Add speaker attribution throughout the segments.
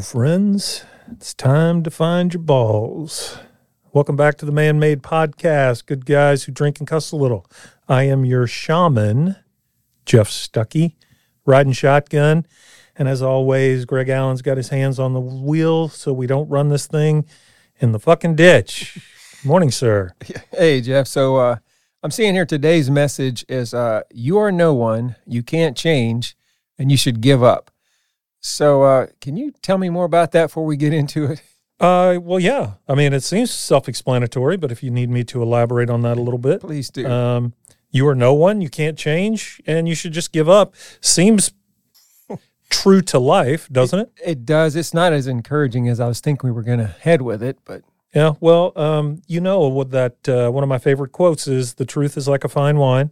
Speaker 1: Friends. It's time to find your balls. Welcome back to the Man Made Podcast. Good guys who drink and cuss a little. I am your shaman, Jeff Stuckey, riding shotgun. And as always, Greg Allen's got his hands on the wheel so we don't run this thing in the fucking ditch. Morning, sir.
Speaker 2: Hey, Jeff. So uh, I'm seeing here today's message is uh, you are no one, you can't change, and you should give up. So uh, can you tell me more about that before we get into it?
Speaker 1: Uh, well, yeah. I mean, it seems self-explanatory, but if you need me to elaborate on that a little bit,
Speaker 2: Please do.
Speaker 1: um, you are no one, you can't change, and you should just give up. Seems true to life, doesn't it?
Speaker 2: it does. It's not as encouraging as I was thinking we were going to head with it, but
Speaker 1: Yeah. Well, um, you know what that uh, one of my favorite quotes is: "The truth is like a fine wine;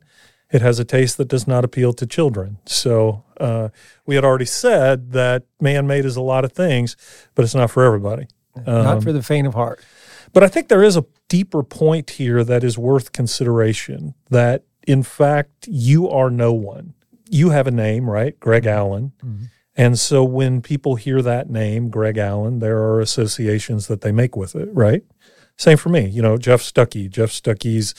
Speaker 1: it has a taste that does not appeal to children." So uh, we had already said that man-made is a lot of things, but it's not for everybody.
Speaker 2: not for um, the faint of heart.
Speaker 1: But I think there is a deeper point here that is worth consideration that, in fact, you are no one. You have a name, right? Greg mm-hmm. Allen. Mm-hmm. And so when people hear that name, Greg Allen, there are associations that they make with it, right? Same for me. You know, Jeff Stuckey. Jeff Stuckey's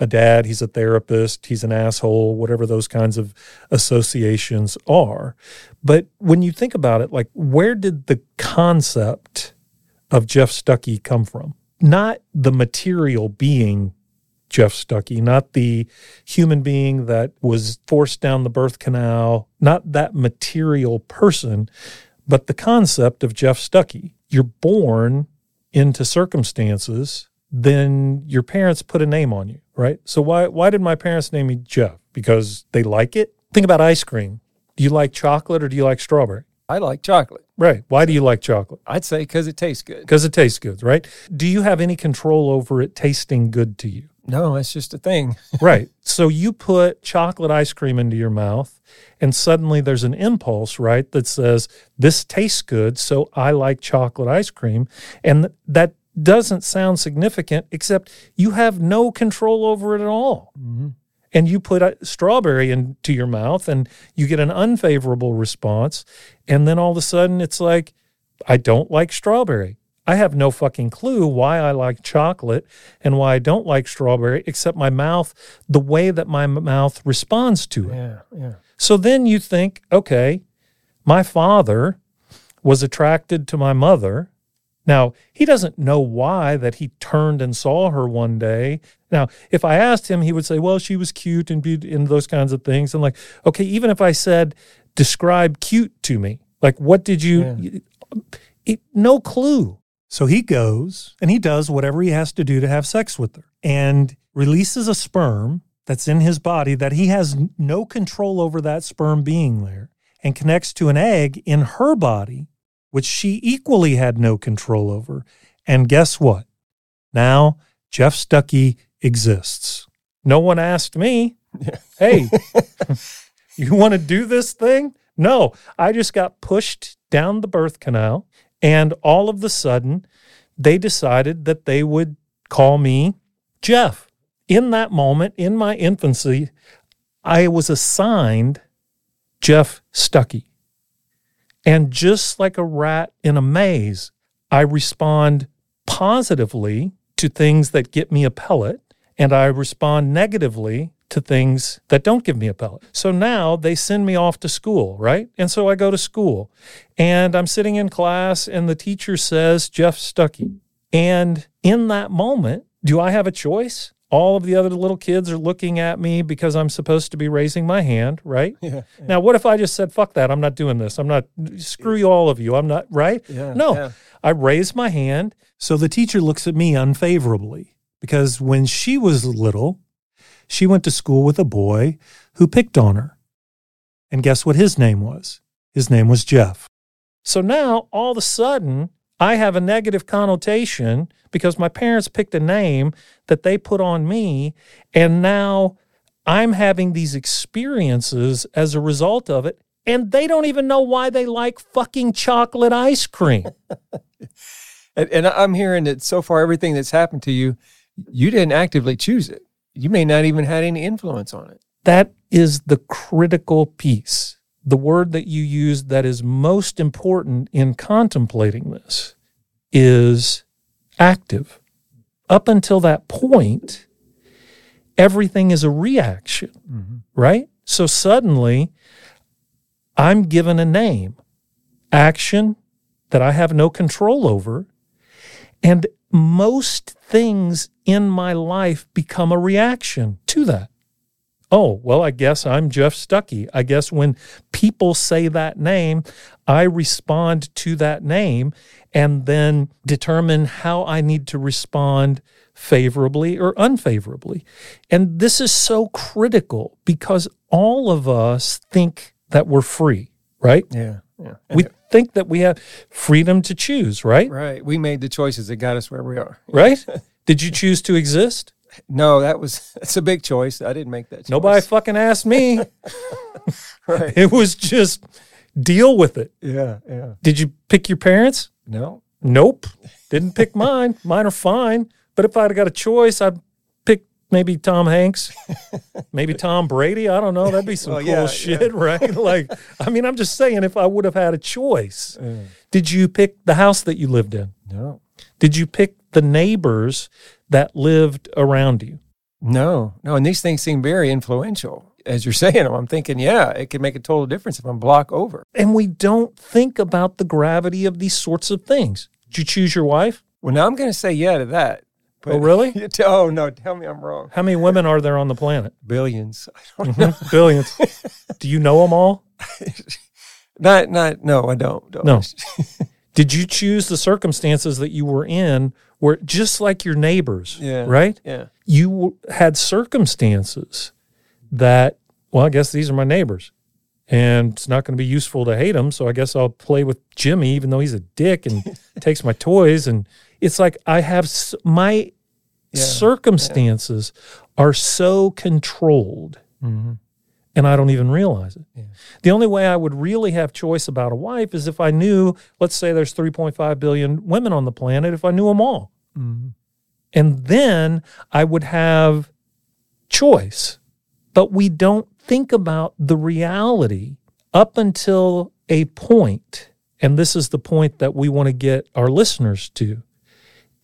Speaker 1: a dad, he's a therapist, he's an asshole, whatever those kinds of associations are. But when you think about it, like, where did the concept of Jeff Stuckey come from? Not the material being Jeff Stuckey, not the human being that was forced down the birth canal, not that material person, but the concept of Jeff Stuckey. You're born into circumstances, then your parents put a name on you, right? So why why did my parents name me Jeff? Because they like it? Think about ice cream. Do you like chocolate or do you like strawberry?
Speaker 2: I like chocolate.
Speaker 1: Right. Why do you like chocolate?
Speaker 2: I'd say because it tastes good.
Speaker 1: Because it tastes good, right? Do you have any control over it tasting good to you?
Speaker 2: No, it's just a thing.
Speaker 1: right. So you put chocolate ice cream into your mouth, and suddenly there's an impulse, right, that says, This tastes good, so I like chocolate ice cream. And th- that doesn't sound significant, except you have no control over it at all. Mm-hmm. And you put a strawberry into your mouth, and you get an unfavorable response. And then all of a sudden, it's like, I don't like strawberry. I have no fucking clue why I like chocolate and why I don't like strawberry, except my mouth, the way that my mouth responds to it.
Speaker 2: Yeah, yeah.
Speaker 1: So then you think, okay, my father was attracted to my mother. Now, he doesn't know why that he turned and saw her one day. Now, if I asked him, he would say, well, she was cute and, be- and those kinds of things. And like, okay, even if I said, describe cute to me, like, what did you, it, no clue. So he goes and he does whatever he has to do to have sex with her and releases a sperm that's in his body that he has no control over that sperm being there and connects to an egg in her body, which she equally had no control over. And guess what? Now Jeff Stuckey exists. No one asked me, hey, you want to do this thing? No, I just got pushed down the birth canal. And all of the sudden, they decided that they would call me Jeff. In that moment, in my infancy, I was assigned Jeff Stuckey. And just like a rat in a maze, I respond positively to things that get me a pellet, and I respond negatively to things that don't give me a pellet. So now they send me off to school, right? And so I go to school and I'm sitting in class, and the teacher says, Jeff Stuckey. And in that moment, do I have a choice? All of the other little kids are looking at me because I'm supposed to be raising my hand, right?
Speaker 2: Yeah.
Speaker 1: Now, what if I just said, fuck that, I'm not doing this. I'm not, screw you, all of you. I'm not, right?
Speaker 2: Yeah,
Speaker 1: no,
Speaker 2: yeah.
Speaker 1: I raise my hand. So the teacher looks at me unfavorably because when she was little, she went to school with a boy who picked on her. And guess what his name was? His name was Jeff. So now all of a sudden, I have a negative connotation because my parents picked a name that they put on me. And now I'm having these experiences as a result of it. And they don't even know why they like fucking chocolate ice cream.
Speaker 2: And, and I'm hearing that so far, everything that's happened to you, you didn't actively choose it. You may not even had any influence on it.
Speaker 1: that is the critical piece. The word that you use that is most important in contemplating this is active. Up until that point, everything is a reaction,
Speaker 2: Mm-hmm.
Speaker 1: right? So suddenly, I'm given a name, action that I have no control over. And most things in my life become a reaction to that. Oh, well, I guess I'm Jeff Stuckey. I guess when people say that name, I respond to that name and then determine how I need to respond favorably or unfavorably. And this is so critical because all of us think that we're free, right?
Speaker 2: Yeah. Yeah.
Speaker 1: We think that we have freedom to choose, right?
Speaker 2: Right. We made the choices that got us where we are.
Speaker 1: Right? Did you choose to exist?
Speaker 2: No, that was that's a big choice. I didn't make that choice.
Speaker 1: Nobody fucking asked me.
Speaker 2: Right.
Speaker 1: It was just deal with it.
Speaker 2: Yeah. Yeah.
Speaker 1: Did you pick your parents?
Speaker 2: No.
Speaker 1: Nope. Didn't pick mine. Mine are fine. But if I'd got a choice, I'd pick maybe Tom Hanks, maybe Tom Brady. I don't know. That'd be some
Speaker 2: Well,
Speaker 1: cool
Speaker 2: yeah,
Speaker 1: shit, right? Like, I mean, I'm just saying, if I would have had a choice,
Speaker 2: Uh,
Speaker 1: did you pick the house that you lived in?
Speaker 2: no.
Speaker 1: Did you pick the neighbors that lived around you?
Speaker 2: No. No. And these things seem very influential. As you're saying them, I'm thinking, yeah, it can make a total difference if I'm block over.
Speaker 1: And we don't think about the gravity of these sorts of things. Did you choose your wife?
Speaker 2: Well, now I'm going to say yeah to that.
Speaker 1: Oh, really?
Speaker 2: Tell- oh no! Tell me I'm wrong.
Speaker 1: How many women are there on the planet?
Speaker 2: Billions. I don't know.
Speaker 1: Mhm. Billions. Do you know them all?
Speaker 2: Not. Not. No, I don't. don't.
Speaker 1: No. Did you choose the circumstances that you were in where just like your neighbors,
Speaker 2: Yeah.
Speaker 1: right?
Speaker 2: Yeah.
Speaker 1: You had circumstances that, well, I guess these are my neighbors. And it's not going to be useful to hate them. So I guess I'll play with Jimmy, even though he's a dick and takes my toys. And it's like I have s- my
Speaker 2: Yeah.
Speaker 1: circumstances are so controlled
Speaker 2: Mhm.
Speaker 1: And I don't even realize it.
Speaker 2: Yeah.
Speaker 1: The only way I would really have choice about a wife is if I knew, let's say there's 3.5 billion women on the planet, if I knew them all.
Speaker 2: Mhm.
Speaker 1: And then I would have choice. But we don't think about the reality up until a point, and this is the point that we want to get our listeners to.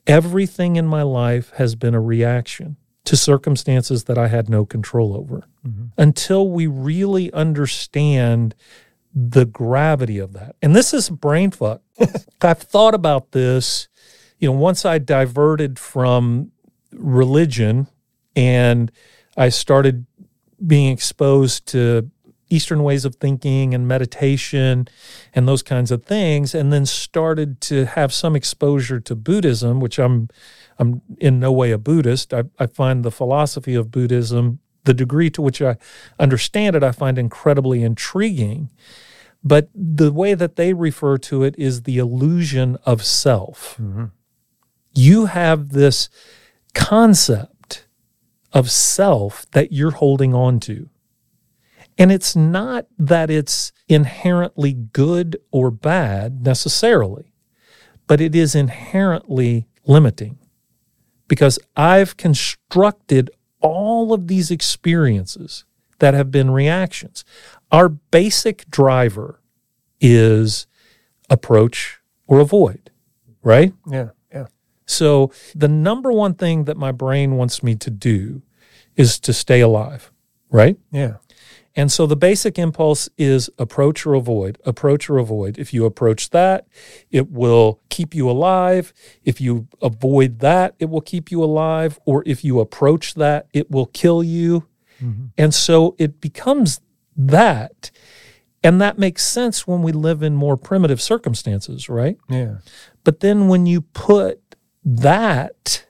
Speaker 1: Everything in my life has been a reaction to circumstances that I had no control over
Speaker 2: Mhm.
Speaker 1: until we really understand the gravity of that. And this is brain fuck. I've thought about this, you know, once I diverted from religion and I started being exposed to Eastern ways of thinking and meditation and those kinds of things, and then started to have some exposure to Buddhism, which I'm I'm in no way a Buddhist. I, I find the philosophy of Buddhism, the degree to which I understand it, I find incredibly intriguing. But the way that they refer to it is the illusion of self.
Speaker 2: Mhm.
Speaker 1: You have this concept of self that you're holding on to. And it's not that it's inherently good or bad necessarily, but it is inherently limiting because I've constructed all of these experiences that have been reactions. Our basic driver is approach or avoid, right?
Speaker 2: Yeah. Yeah.
Speaker 1: So the number one thing that my brain wants me to do is to stay alive, right?
Speaker 2: Yeah.
Speaker 1: And so the basic impulse is approach or avoid, approach or avoid. If you approach that, it will keep you alive. If you avoid that, it will keep you alive. Or if you approach that, it will kill you.
Speaker 2: Mhm.
Speaker 1: And so it becomes that. And that makes sense when we live in more primitive circumstances, right?
Speaker 2: Yeah.
Speaker 1: But then when you put that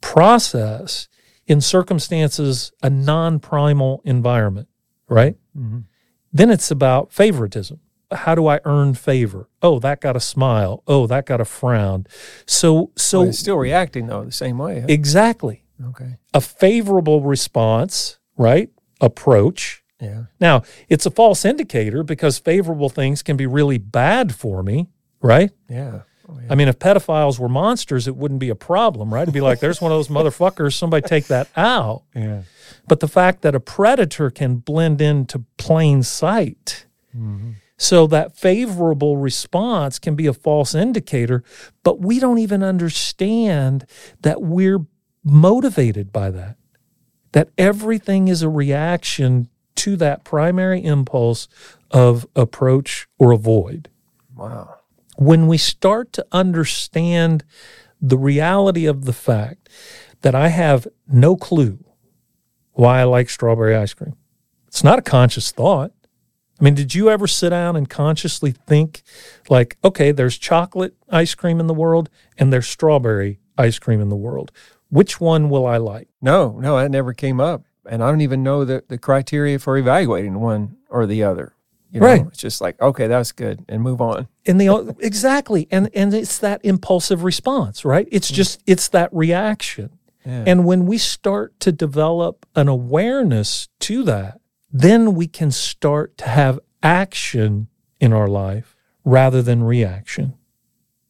Speaker 1: process in circumstances, a non primal environment, right?
Speaker 2: Mhm.
Speaker 1: Then it's about favoritism. How do I earn favor? Oh, that got a smile. Oh, that got a frown. So, so
Speaker 2: Well, still reacting though the same way. huh?
Speaker 1: exactly
Speaker 2: okay.
Speaker 1: a favorable response, right? Approach.
Speaker 2: Yeah.
Speaker 1: Now, it's a false indicator because favorable things can be really bad for me, right?
Speaker 2: Yeah. Oh, yeah.
Speaker 1: I mean, if pedophiles were monsters, it wouldn't be a problem, right? It'd be like, there's one of those motherfuckers, somebody take that out.
Speaker 2: yeah.
Speaker 1: But the fact that a predator can blend into plain sight mm-hmm. So that favorable response can be a false indicator, but we don't even understand that we're motivated by that. That everything is a reaction to that primary impulse of approach or avoid.
Speaker 2: Wow.
Speaker 1: When we start to understand the reality of the fact that I have no clue why I like strawberry ice cream, it's not a conscious thought. I mean, did you ever sit down and consciously think, like, okay, there's chocolate ice cream in the world and there's strawberry ice cream in the world? Which one will I like?
Speaker 2: No, no, that never came up. And I don't even know the, the criteria for evaluating one or the other. You know,
Speaker 1: Right.
Speaker 2: It's just like, okay, that's good, and move on.
Speaker 1: And the exactly, and and it's that impulsive response, right? It's mm. just it's that reaction.
Speaker 2: Yeah.
Speaker 1: And when we start to develop an awareness to that, then we can start to have action in our life rather than reaction.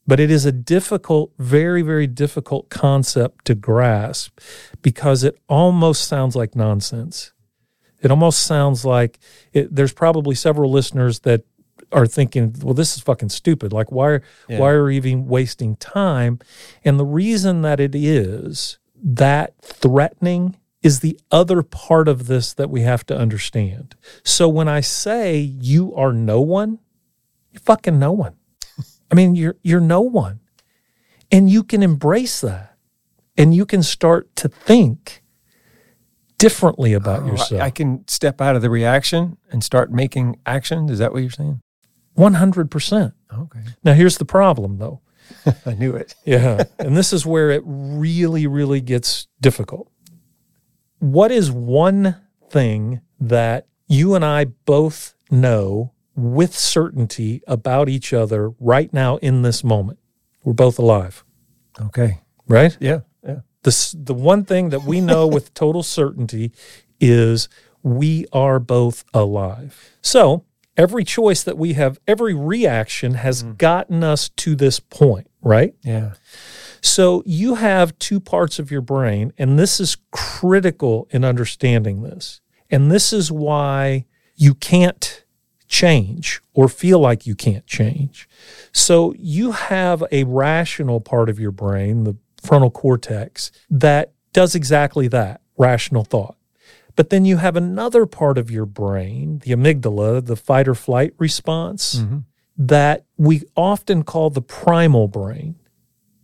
Speaker 1: But it is a difficult, very, very difficult concept to grasp because it almost sounds like nonsense. It almost sounds like it, there's probably several listeners that are thinking, well, this is fucking stupid. Like, why,
Speaker 2: Yeah.
Speaker 1: why are we even wasting time? And the reason that it is that threatening is the other part of this that we have to understand. So when I say you are no one, you're fucking no one. I mean, you're you're no one. And you can embrace that. And you can start to think differently oh, about
Speaker 2: Oh, I-
Speaker 1: yourself.
Speaker 2: I, can step out of the reaction and start making action. Is that what you're saying?
Speaker 1: 100%.
Speaker 2: Okay.
Speaker 1: Now here's the problem though.
Speaker 2: I knew it.
Speaker 1: Yeah. and this is where it really, really gets difficult. What is one thing that you and I both know with certainty about each other right now in this moment? We're both alive,
Speaker 2: Okay.
Speaker 1: right?
Speaker 2: Yeah.
Speaker 1: The, the one thing that we know with total certainty is we are both alive. So every choice that we have, every reaction has mm. gotten us to this point, right?
Speaker 2: Yeah.
Speaker 1: So you have two parts of your brain, and this is critical in understanding this. And this is why you can't change or feel like you can't change. So you have a rational part of your brain, the frontal cortex, that does exactly that rational thought. But then you have another part of your brain, the amygdala, the fight or flight response, mm-hmm. that we often call the primal brain.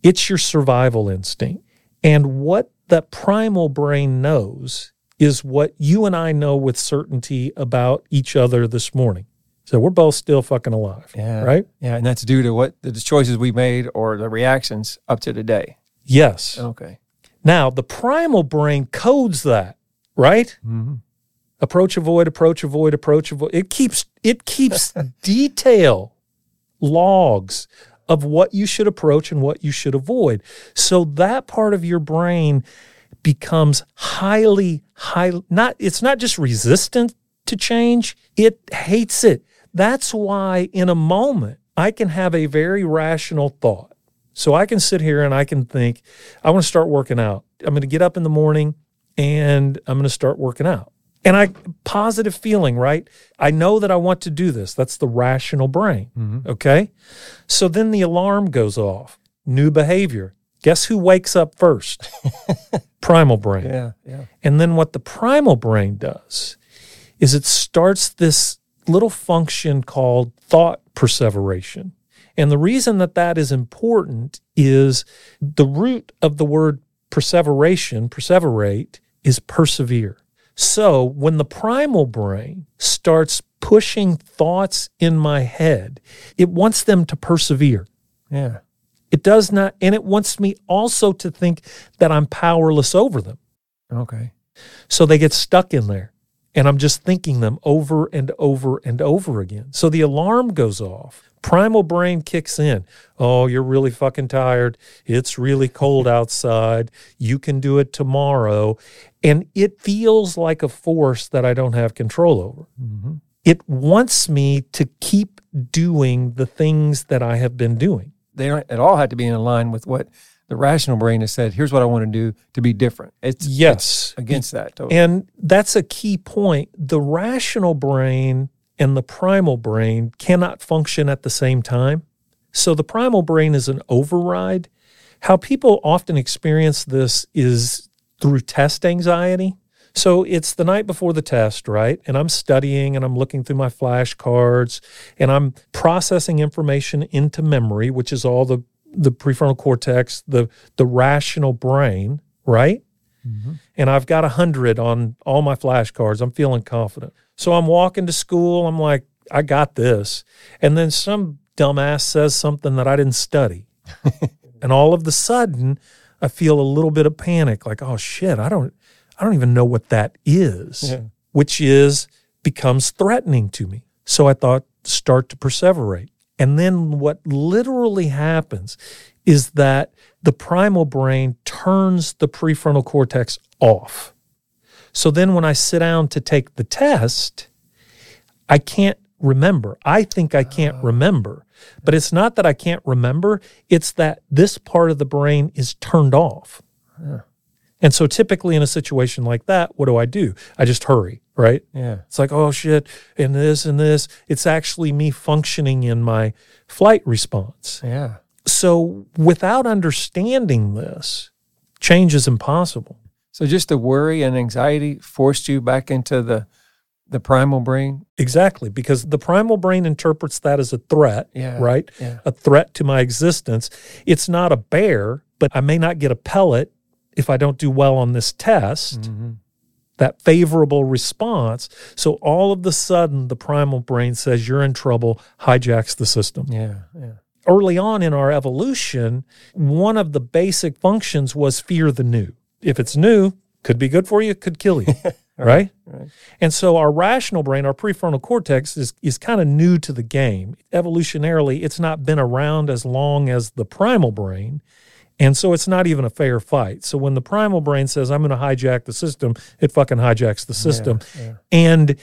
Speaker 1: It's your survival instinct. And what the primal brain knows is what you and I know with certainty about each other this morning. So we're both still fucking alive.
Speaker 2: Yeah.
Speaker 1: Right?
Speaker 2: Yeah. And that's due to what the choices we made or the reactions up to today.
Speaker 1: Yes.
Speaker 2: Okay.
Speaker 1: Now, the primal brain codes that, right?
Speaker 2: Mm-hmm.
Speaker 1: Approach, avoid, approach, avoid, approach, avoid. It keeps it keeps detail logs of what you should approach and what you should avoid. So that part of your brain becomes highly high not it's not just resistant to change, it hates it. That's why in a moment I can have a very rational thought. So I can sit here and I can think, I want to start working out. I'm going to get up in the morning and I'm going to start working out. And I positive feeling, right? I know that I want to do this. That's the rational brain. Mm-hmm. Okay. So then the alarm goes off. New behavior. Guess who wakes up first? primal brain.
Speaker 2: Yeah. Yeah.
Speaker 1: And then what the primal brain does is it starts this little function called thought perseveration. And the reason that that is important is the root of the word perseveration, perseverate, is persevere. So when the primal brain starts pushing thoughts in my head, it wants them to persevere.
Speaker 2: Yeah.
Speaker 1: It does not, and it wants me also to think that I'm powerless over them.
Speaker 2: Okay.
Speaker 1: So they get stuck in there. And I'm just thinking them over and over and over again. So the alarm goes off. Primal brain kicks in. Oh, you're really fucking tired. It's really cold outside. You can do it tomorrow. And it feels like a force that I don't have control over.
Speaker 2: Mm-hmm.
Speaker 1: It wants me to keep doing the things that I have been doing.
Speaker 2: They don't at all have to be in line with what the rational brain has said. Here's what I want to do to be different. It's
Speaker 1: Yes.
Speaker 2: it's against that. Totally.
Speaker 1: And that's a key point. The rational brain and the primal brain cannot function at the same time. So the primal brain is an override. How people often experience this is through test anxiety. So it's the night before the test, right? And I'm studying and I'm looking through my flashcards and I'm processing information into memory, which is all the the prefrontal cortex, the the rational brain, right? Mm-hmm. And I've got a hundred on all my flashcards. I'm feeling confident. So I'm walking to school. I'm like, I got this. And then some dumbass says something that I didn't study. and all of the sudden, I feel a little bit of panic, like, oh shit, I don't I don't even know what that is, yeah. which is becomes threatening to me. So I thought, start to perseverate. And then what literally happens is that the primal brain turns the prefrontal cortex off. So then when I sit down to take the test, I can't remember. I think I can't oh. remember. But it's not that I can't remember, it's that this part of the brain is turned off. Yeah. And so typically in a situation like that, what do I do? I just hurry, right?
Speaker 2: Yeah.
Speaker 1: It's like, oh shit, and this and this. It's actually me functioning in my flight response.
Speaker 2: Yeah.
Speaker 1: So without understanding this, change is impossible.
Speaker 2: So just the worry and anxiety forced you back into the the primal brain?
Speaker 1: Exactly, because the primal brain interprets that as a threat,
Speaker 2: yeah,
Speaker 1: right?
Speaker 2: Yeah.
Speaker 1: A threat to my existence. It's not a bear, but I may not get a pellet if I don't do well on this test. Mm-hmm. That favorable response. So all of the sudden, the primal brain says, You're in trouble, hijacks the system.
Speaker 2: Yeah, yeah.
Speaker 1: Early on in our evolution, one of the basic functions was fear the new. If it's new, could be good for you, could kill you. right? right? And so our rational brain, our prefrontal cortex, is, is kind of new to the game. Evolutionarily, it's not been around as long as the primal brain. And so it's not even a fair fight. So when the primal brain says, I'm going to hijack the system, it fucking hijacks the system. Yeah, yeah. And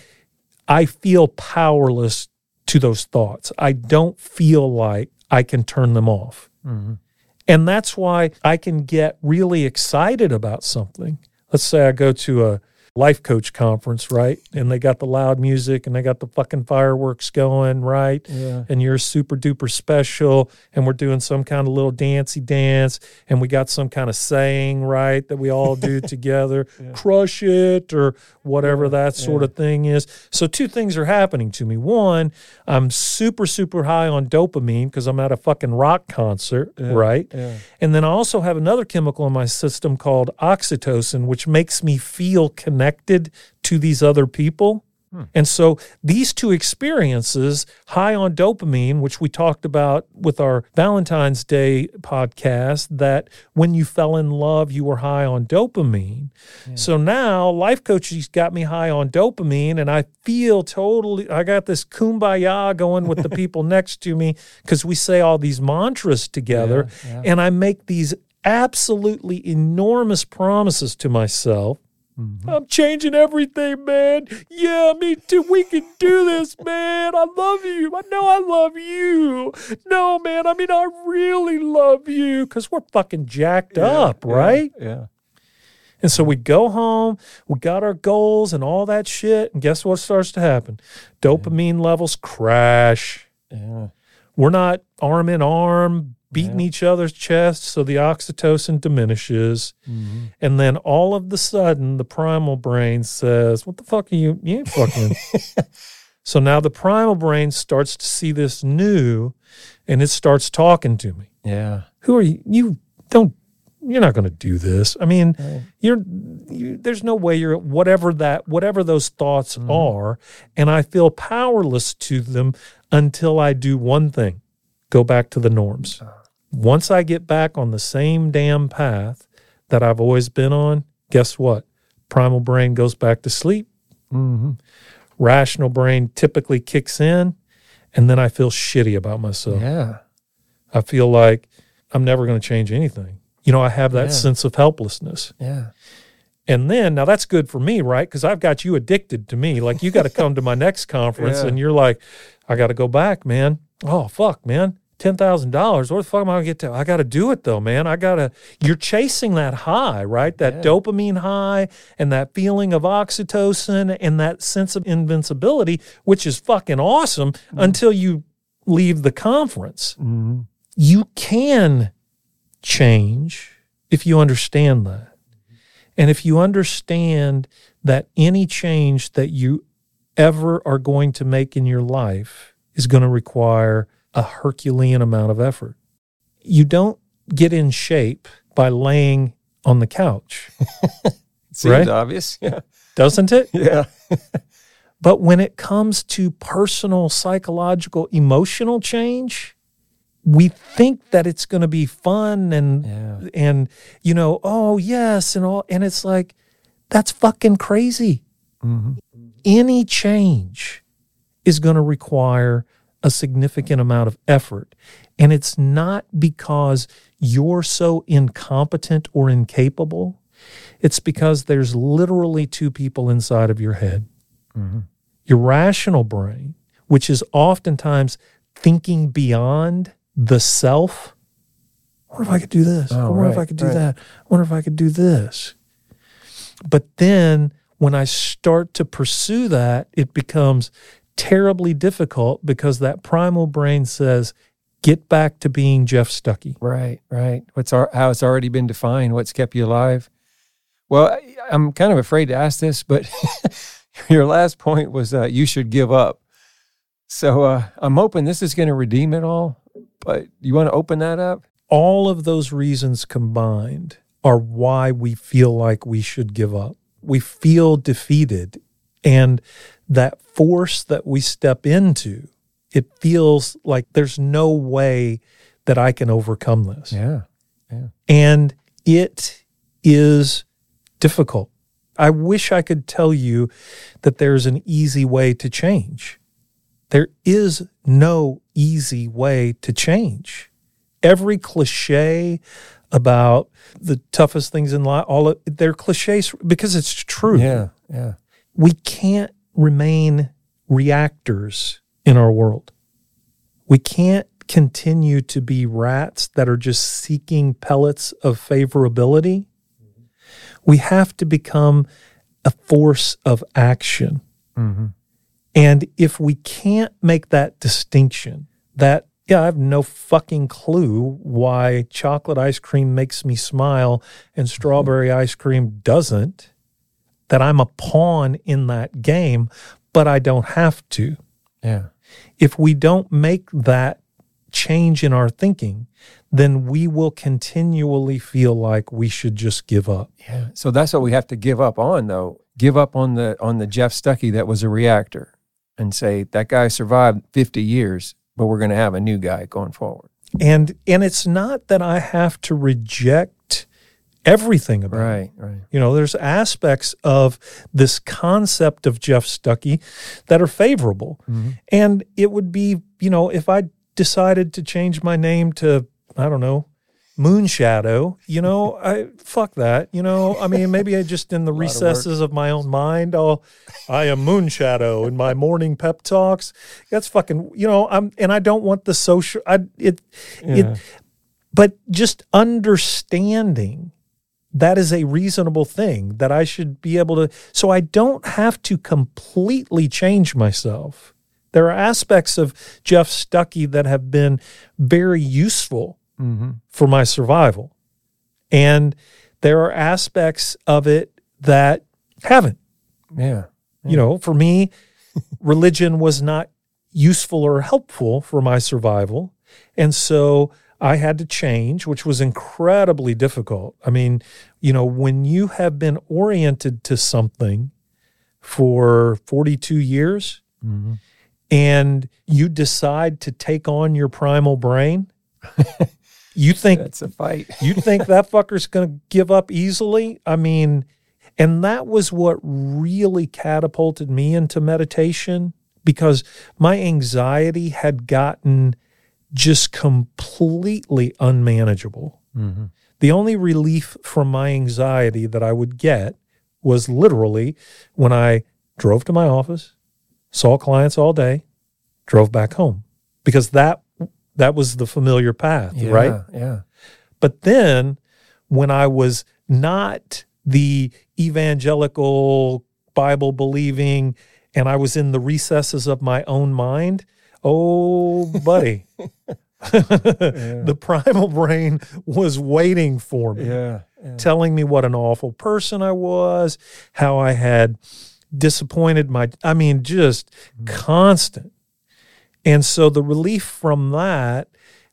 Speaker 1: I feel powerless to those thoughts. I don't feel like I can turn them off. Mm-hmm. And that's why I can get really excited about something. Let's say I go to a life coach conference, right? And they got the loud music and they got the fucking fireworks going, right?
Speaker 2: Yeah.
Speaker 1: And you're super duper special. And we're doing some kind of little dancey dance. And we got some kind of saying, right, that we all do together yeah. crush it or whatever that sort yeah. of thing is. So, two things are happening to me. One, I'm super, super high on dopamine because I'm at a fucking rock concert, right? And then I also have another chemical in my system called oxytocin, which makes me feel connected connected to these other people. Hmm. And so these two experiences, high on dopamine, which we talked about with our Valentine's Day podcast, that when you fell in love, you were high on dopamine. Yeah. So now life coaching's got me high on dopamine, and I feel totally, I got this kumbaya going with the people next to me because we say all these mantras together, yeah, yeah. and I make these absolutely enormous promises to myself Mm-hmm. I'm changing everything, man. Yeah, me too. We can do this, man. I love you. I know I love you. No, man. I mean, I really love you because we're fucking jacked yeah, up, right?
Speaker 2: Yeah, yeah.
Speaker 1: And so we go home, we got our goals and all that shit. And guess what starts to happen? Dopamine yeah. levels crash.
Speaker 2: Yeah.
Speaker 1: We're not arm in arm, beating yeah. each other's chests so the oxytocin diminishes mm-hmm. and then all of the sudden the primal brain says what the fuck are you you ain't fucking so now the primal brain starts to see this new and it starts talking to me
Speaker 2: yeah
Speaker 1: who are you you don't you're not going to do this i mean right. you're you, there's no way you're whatever that whatever those thoughts mm-hmm. are and i feel powerless to them until i do one thing go back to the norms uh once I get back on the same damn path that I've always been on, guess what? Primal brain goes back to sleep.
Speaker 2: Mm-hmm.
Speaker 1: Rational brain typically kicks in, and then I feel shitty about myself.
Speaker 2: Yeah.
Speaker 1: I feel like I'm never going to change anything. You know, I have that yeah. sense of helplessness.
Speaker 2: Yeah.
Speaker 1: And then, now that's good for me, right? Because I've got you addicted to me. Like, you got to come to my next conference, yeah. and you're like, I got to go back, man. Oh, fuck, man ten thousand dollars. Where the fuck am I gonna get to? I got to do it though, man. I gotta. You're chasing that high, right? That
Speaker 2: Yeah.
Speaker 1: dopamine high and that feeling of oxytocin and that sense of invincibility, which is fucking awesome until you leave the conference.
Speaker 2: Mhm.
Speaker 1: You can change if you understand that, and if you understand that any change that you ever are going to make in your life is going to require a Herculean amount of effort. You don't get in shape by laying on the couch,
Speaker 2: Seems
Speaker 1: Right?
Speaker 2: obvious. Yeah.
Speaker 1: doesn't it?
Speaker 2: Yeah.
Speaker 1: But when it comes to personal, psychological, emotional change, we think that it's going to be fun and
Speaker 2: Yeah.
Speaker 1: and you know, oh yes, and all, and it's like that's fucking crazy.
Speaker 2: Mhm.
Speaker 1: any change is going to require a significant amount of effort. And it's not because you're so incompetent or incapable. It's because there's literally two people inside of your head.
Speaker 2: Mhm.
Speaker 1: Your rational brain, which is oftentimes thinking beyond the self. I wonder if I could do this. I
Speaker 2: Oh,
Speaker 1: wonder if I could do
Speaker 2: right.
Speaker 1: that. I wonder if I could do this. But then when I start to pursue that, it becomes terribly difficult because that primal brain says, get back to being Jeff Stuckey.
Speaker 2: Right, right. What's our, how it's already been defined, what's kept you alive. Well, I, I'm kind of afraid to ask this, but your last point was uh, you should give up. So uh, I'm hoping this is going to redeem it all. But you want to open that up?
Speaker 1: All of those reasons combined are why we feel like we should give up. We feel defeated. And that force that we step into, it feels like there's no way that I can overcome this.
Speaker 2: Yeah. yeah.
Speaker 1: And it is difficult. I wish I could tell you that there's an easy way to change. There is no easy way to change. Every cliche about the toughest things in life, all of, they're cliches because it's true.
Speaker 2: Yeah. Yeah.
Speaker 1: We can't remain reactors in our world. We can't continue to be rats that are just seeking pellets of favorability. We have to become a force of action.
Speaker 2: hmm
Speaker 1: And if we can't make that distinction, that, yeah, I have no fucking clue why chocolate ice cream makes me smile and strawberry ice cream doesn't, that I'm a pawn in that game, but I don't have to.
Speaker 2: Yeah.
Speaker 1: If we don't make that change in our thinking, then we will continually feel like we should just give up.
Speaker 2: Yeah. So that's what we have to give up on, though. Give up on the on the Jeff Stuckey that was a reactor, and say that guy survived 50 years, but we're going to have a new guy going forward.
Speaker 1: And and it's not that I have to reject everything about.
Speaker 2: Right. Right.
Speaker 1: You know, there's aspects of this concept of Jeff Stuckey that are favorable.
Speaker 2: Mhm.
Speaker 1: And it would be, you know, if I decided to change my name to, I don't know, Moonshadow, you know, I fuck that. You know, I mean, maybe I just in the
Speaker 2: of
Speaker 1: recesses of my own mind, I'll I am Moonshadow in my morning pep talks. That's fucking, you know, I'm and I don't want the social I it
Speaker 2: Yeah.
Speaker 1: it but just understanding that is a reasonable thing that I should be able to so I don't have to completely change myself. There are aspects of Jeff Stuckey that have been very useful
Speaker 2: hmm
Speaker 1: for my survival. And there are aspects of it that haven't.
Speaker 2: Yeah.
Speaker 1: You know, for me, religion was not useful or helpful for my survival. And so I had to change, which was incredibly difficult. I mean, you know, when you have been oriented to something for 42 years
Speaker 2: hmm
Speaker 1: and you decide to take on your primal brain, you think
Speaker 2: That's a fight.
Speaker 1: you think that fucker's going to give up easily? I mean, and that was what really catapulted me into meditation because my anxiety had gotten just completely unmanageable.
Speaker 2: hmm
Speaker 1: The only relief from my anxiety that I would get was literally when I drove to my office, saw clients all day, drove back home, because that That was the familiar path,
Speaker 2: Yeah,
Speaker 1: right?
Speaker 2: Yeah.
Speaker 1: But then when I was not the evangelical, Bible believing, and I was in the recesses of my own mind, oh, buddy, the primal brain was waiting for me,
Speaker 2: Yeah. yeah.
Speaker 1: telling me what an awful person I was, how I had disappointed my, I mean, just mm. constant. And so the relief from that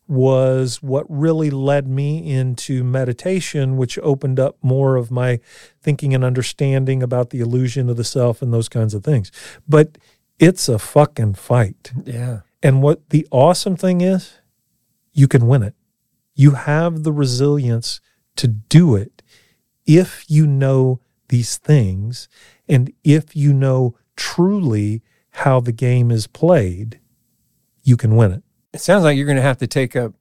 Speaker 1: was what really led me into meditation, which opened up more of my thinking and understanding about the illusion of the self and those kinds of things. But it's a fucking fight.
Speaker 2: Yeah.
Speaker 1: And what the awesome thing is, you can win it. You have the resilience to do it if you know these things and if you know truly how the game is played, you can win it.
Speaker 2: It sounds like you're going to have to take a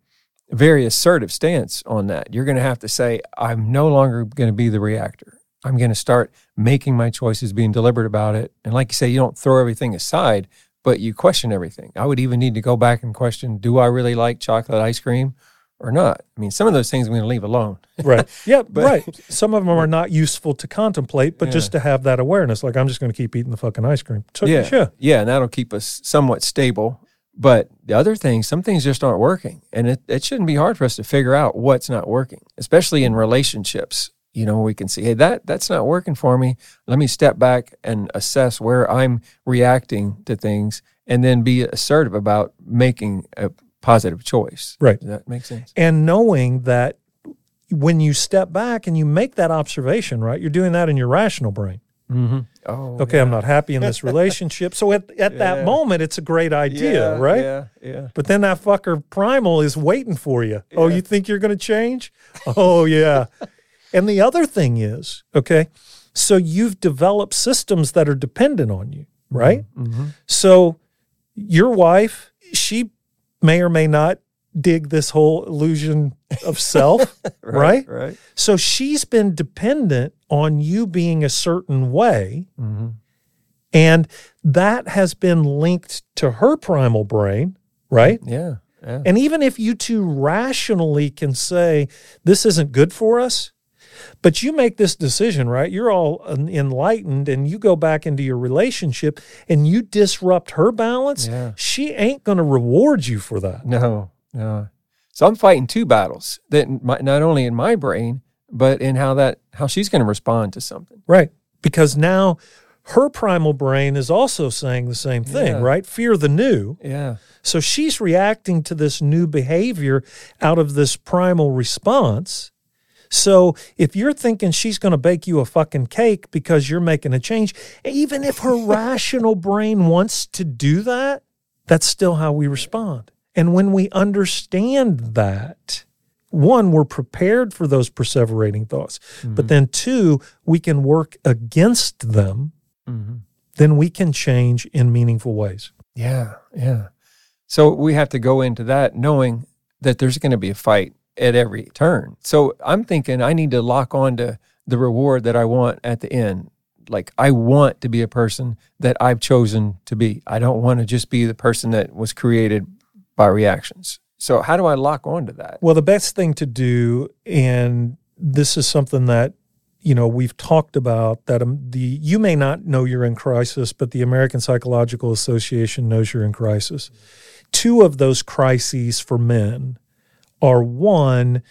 Speaker 2: very assertive stance on that. You're going to have to say, I'm no longer going to be the reactor. I'm going to start making my choices, being deliberate about it. And like you say, you don't throw everything aside, but you question everything. I would even need to go back and question do I really like chocolate ice cream or not? I mean, some of those things I'm going to leave alone.
Speaker 1: Right. Yeah,
Speaker 2: But-
Speaker 1: right. Some of them are not useful to contemplate, but
Speaker 2: Yeah.
Speaker 1: just to have that awareness. Like, I'm just going to keep eating the fucking ice cream. So,
Speaker 2: yeah.
Speaker 1: sure.
Speaker 2: Yeah. And that'll keep us somewhat stable. But the other things, some things just aren't working. And it, it shouldn't be hard for us to figure out what's not working, especially in relationships. You know, we can see, hey, that that's not working for me. Let me step back and assess where I'm reacting to things and then be assertive about making a positive choice.
Speaker 1: Right.
Speaker 2: Does that make sense?
Speaker 1: And knowing that when you step back and you make that observation, right, you're doing that in your rational brain.
Speaker 2: Mm-hmm. Oh,
Speaker 1: Okay, I'm not happy in this relationship. So at, at
Speaker 2: Yeah.
Speaker 1: that moment, it's a great idea, right?
Speaker 2: Yeah. Yeah.
Speaker 1: But then that fucker primal is waiting for you. Oh, you think you're going to change? Oh, yeah. and the other thing is, okay, so you've developed systems that are dependent on you, right?
Speaker 2: Mm-hmm.
Speaker 1: So your wife, she may or may not dig this whole illusion of self, right?
Speaker 2: Right.
Speaker 1: So she's been dependent on you being a certain way.
Speaker 2: Mm-hmm.
Speaker 1: And that has been linked to her primal brain, right?
Speaker 2: Yeah. Yeah.
Speaker 1: And even if you two rationally can say, this isn't good for us, but you make this decision, right? You're all enlightened and you go back into your relationship and you disrupt her balance,
Speaker 2: Yeah.
Speaker 1: she ain't going to reward you for that.
Speaker 2: No, no. So I'm fighting two battles that not only in my brain, but in how that how she's going to respond to something.
Speaker 1: Right. Because now her primal brain is also saying the same thing,
Speaker 2: Yeah.
Speaker 1: right? Fear the new.
Speaker 2: Yeah,
Speaker 1: So she's reacting to this new behavior out of this primal response. So if you're thinking she's going to bake you a fucking cake because you're making a change, even if her rational brain wants to do that, that's still how we respond. And when we understand that, one, we're prepared for those perseverating thoughts. But then two, we can work against them,
Speaker 2: mm-hmm.
Speaker 1: then we can change in meaningful ways.
Speaker 2: yeah, yeah. So we have to go into that knowing that there's going to be a fight at every turn. So I'm thinking I need to lock on to the reward that I want at the end. Like I want to be a person that I've chosen to be. I don't want to just be the person that was created by reactions. So how do I lock on to that?
Speaker 1: Well, the best thing to do, and this is something that you know we've talked about that um, the you may not know you're in crisis, but the American Psychological Association knows you're in crisis. Two of those crises for men are one,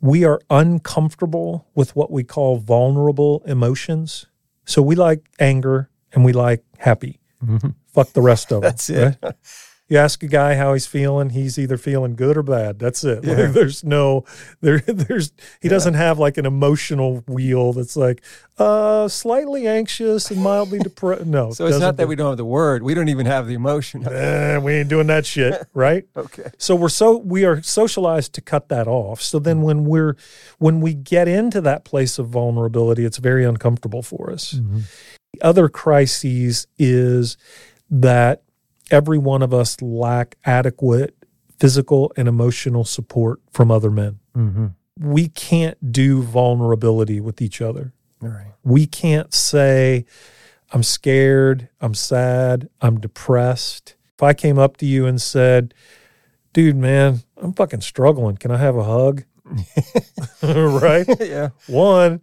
Speaker 1: we are uncomfortable with what we call vulnerable emotions. So we like anger and we like happy. Mm-hmm. Fuck the rest of them.
Speaker 2: That's it.
Speaker 1: right? You ask a guy how he's feeling, he's either feeling good or bad. That's it. Like, there's no there there's he doesn't have like an emotional wheel that's like uh slightly anxious and mildly depressed. No.
Speaker 2: So it's
Speaker 1: doesn't
Speaker 2: that
Speaker 1: do-
Speaker 2: we don't have the word; we don't even have the emotion.
Speaker 1: We ain't doing that shit, right?
Speaker 2: Okay.
Speaker 1: So we're so we are socialized to cut that off. So then when we're when we get into that place of vulnerability, it's very uncomfortable for us. The other crises is that every one of us lack adequate physical and emotional support from other men.
Speaker 2: Mm-hmm.
Speaker 1: We can't do vulnerability with each other.
Speaker 2: Right.
Speaker 1: We can't say, I'm scared, I'm sad, I'm depressed. If I came up to you and said, dude, man, I'm fucking struggling. Can I have a hug? right?
Speaker 2: yeah.
Speaker 1: One,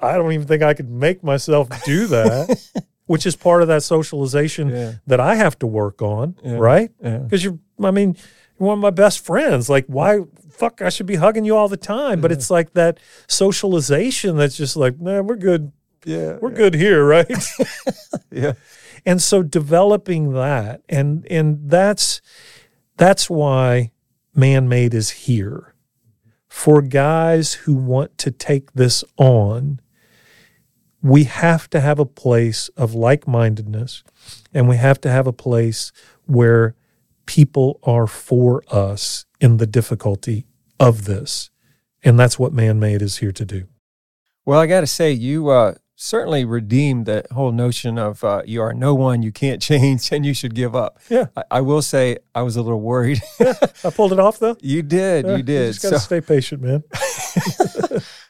Speaker 1: I don't even think I could make myself do that, which is part of that socialization
Speaker 2: Yeah.
Speaker 1: that I have to work on,
Speaker 2: Yeah.
Speaker 1: right?
Speaker 2: Yeah.
Speaker 1: Because you're, I mean, you're one of my best friends. Like, why, fuck, I should be hugging you all the time. But it's like that socialization that's just like, nah, we're good.
Speaker 2: Yeah.
Speaker 1: We're good here, right?
Speaker 2: Yeah.
Speaker 1: and so developing that, and and that's that's why man-made is here for guys who want to take this on. We have to have a place of like-mindedness, and we have to have a place where people are for us in the difficulty of this. And that's what man made is here to do.
Speaker 2: Well, I got to say, you uh, certainly redeemed that whole notion of uh, you are no one, you can't change, and you should give up.
Speaker 1: Yeah.
Speaker 2: I, I will say, I was a little worried.
Speaker 1: I pulled it off though.
Speaker 2: you did.
Speaker 1: Yeah,
Speaker 2: you did.
Speaker 1: just gotta
Speaker 2: So,
Speaker 1: stay patient, man.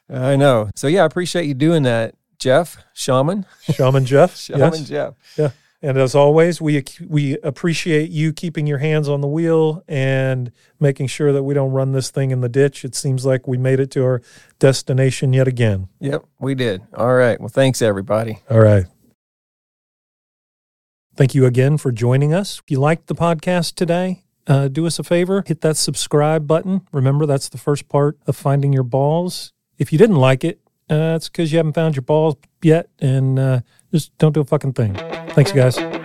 Speaker 2: I know. So, yeah, I appreciate you doing that, Jeff, Shaman.
Speaker 1: Shaman Jeff.
Speaker 2: Shaman
Speaker 1: yes.
Speaker 2: Jeff.
Speaker 1: Yeah. And as always, we we appreciate you keeping your hands on the wheel and making sure that we don't run this thing in the ditch. It seems like we made it to our destination yet again.
Speaker 2: Yep, we did. All right. Well, thanks, everybody.
Speaker 1: All right. Thank you again for joining us. If you liked the podcast today, uh, do us a favor, hit that subscribe button. Remember, that's the first part of finding your balls. If you didn't like it, uh, it's because you haven't found your balls yet, and uh, just don't do a fucking thing. Thanks, guys.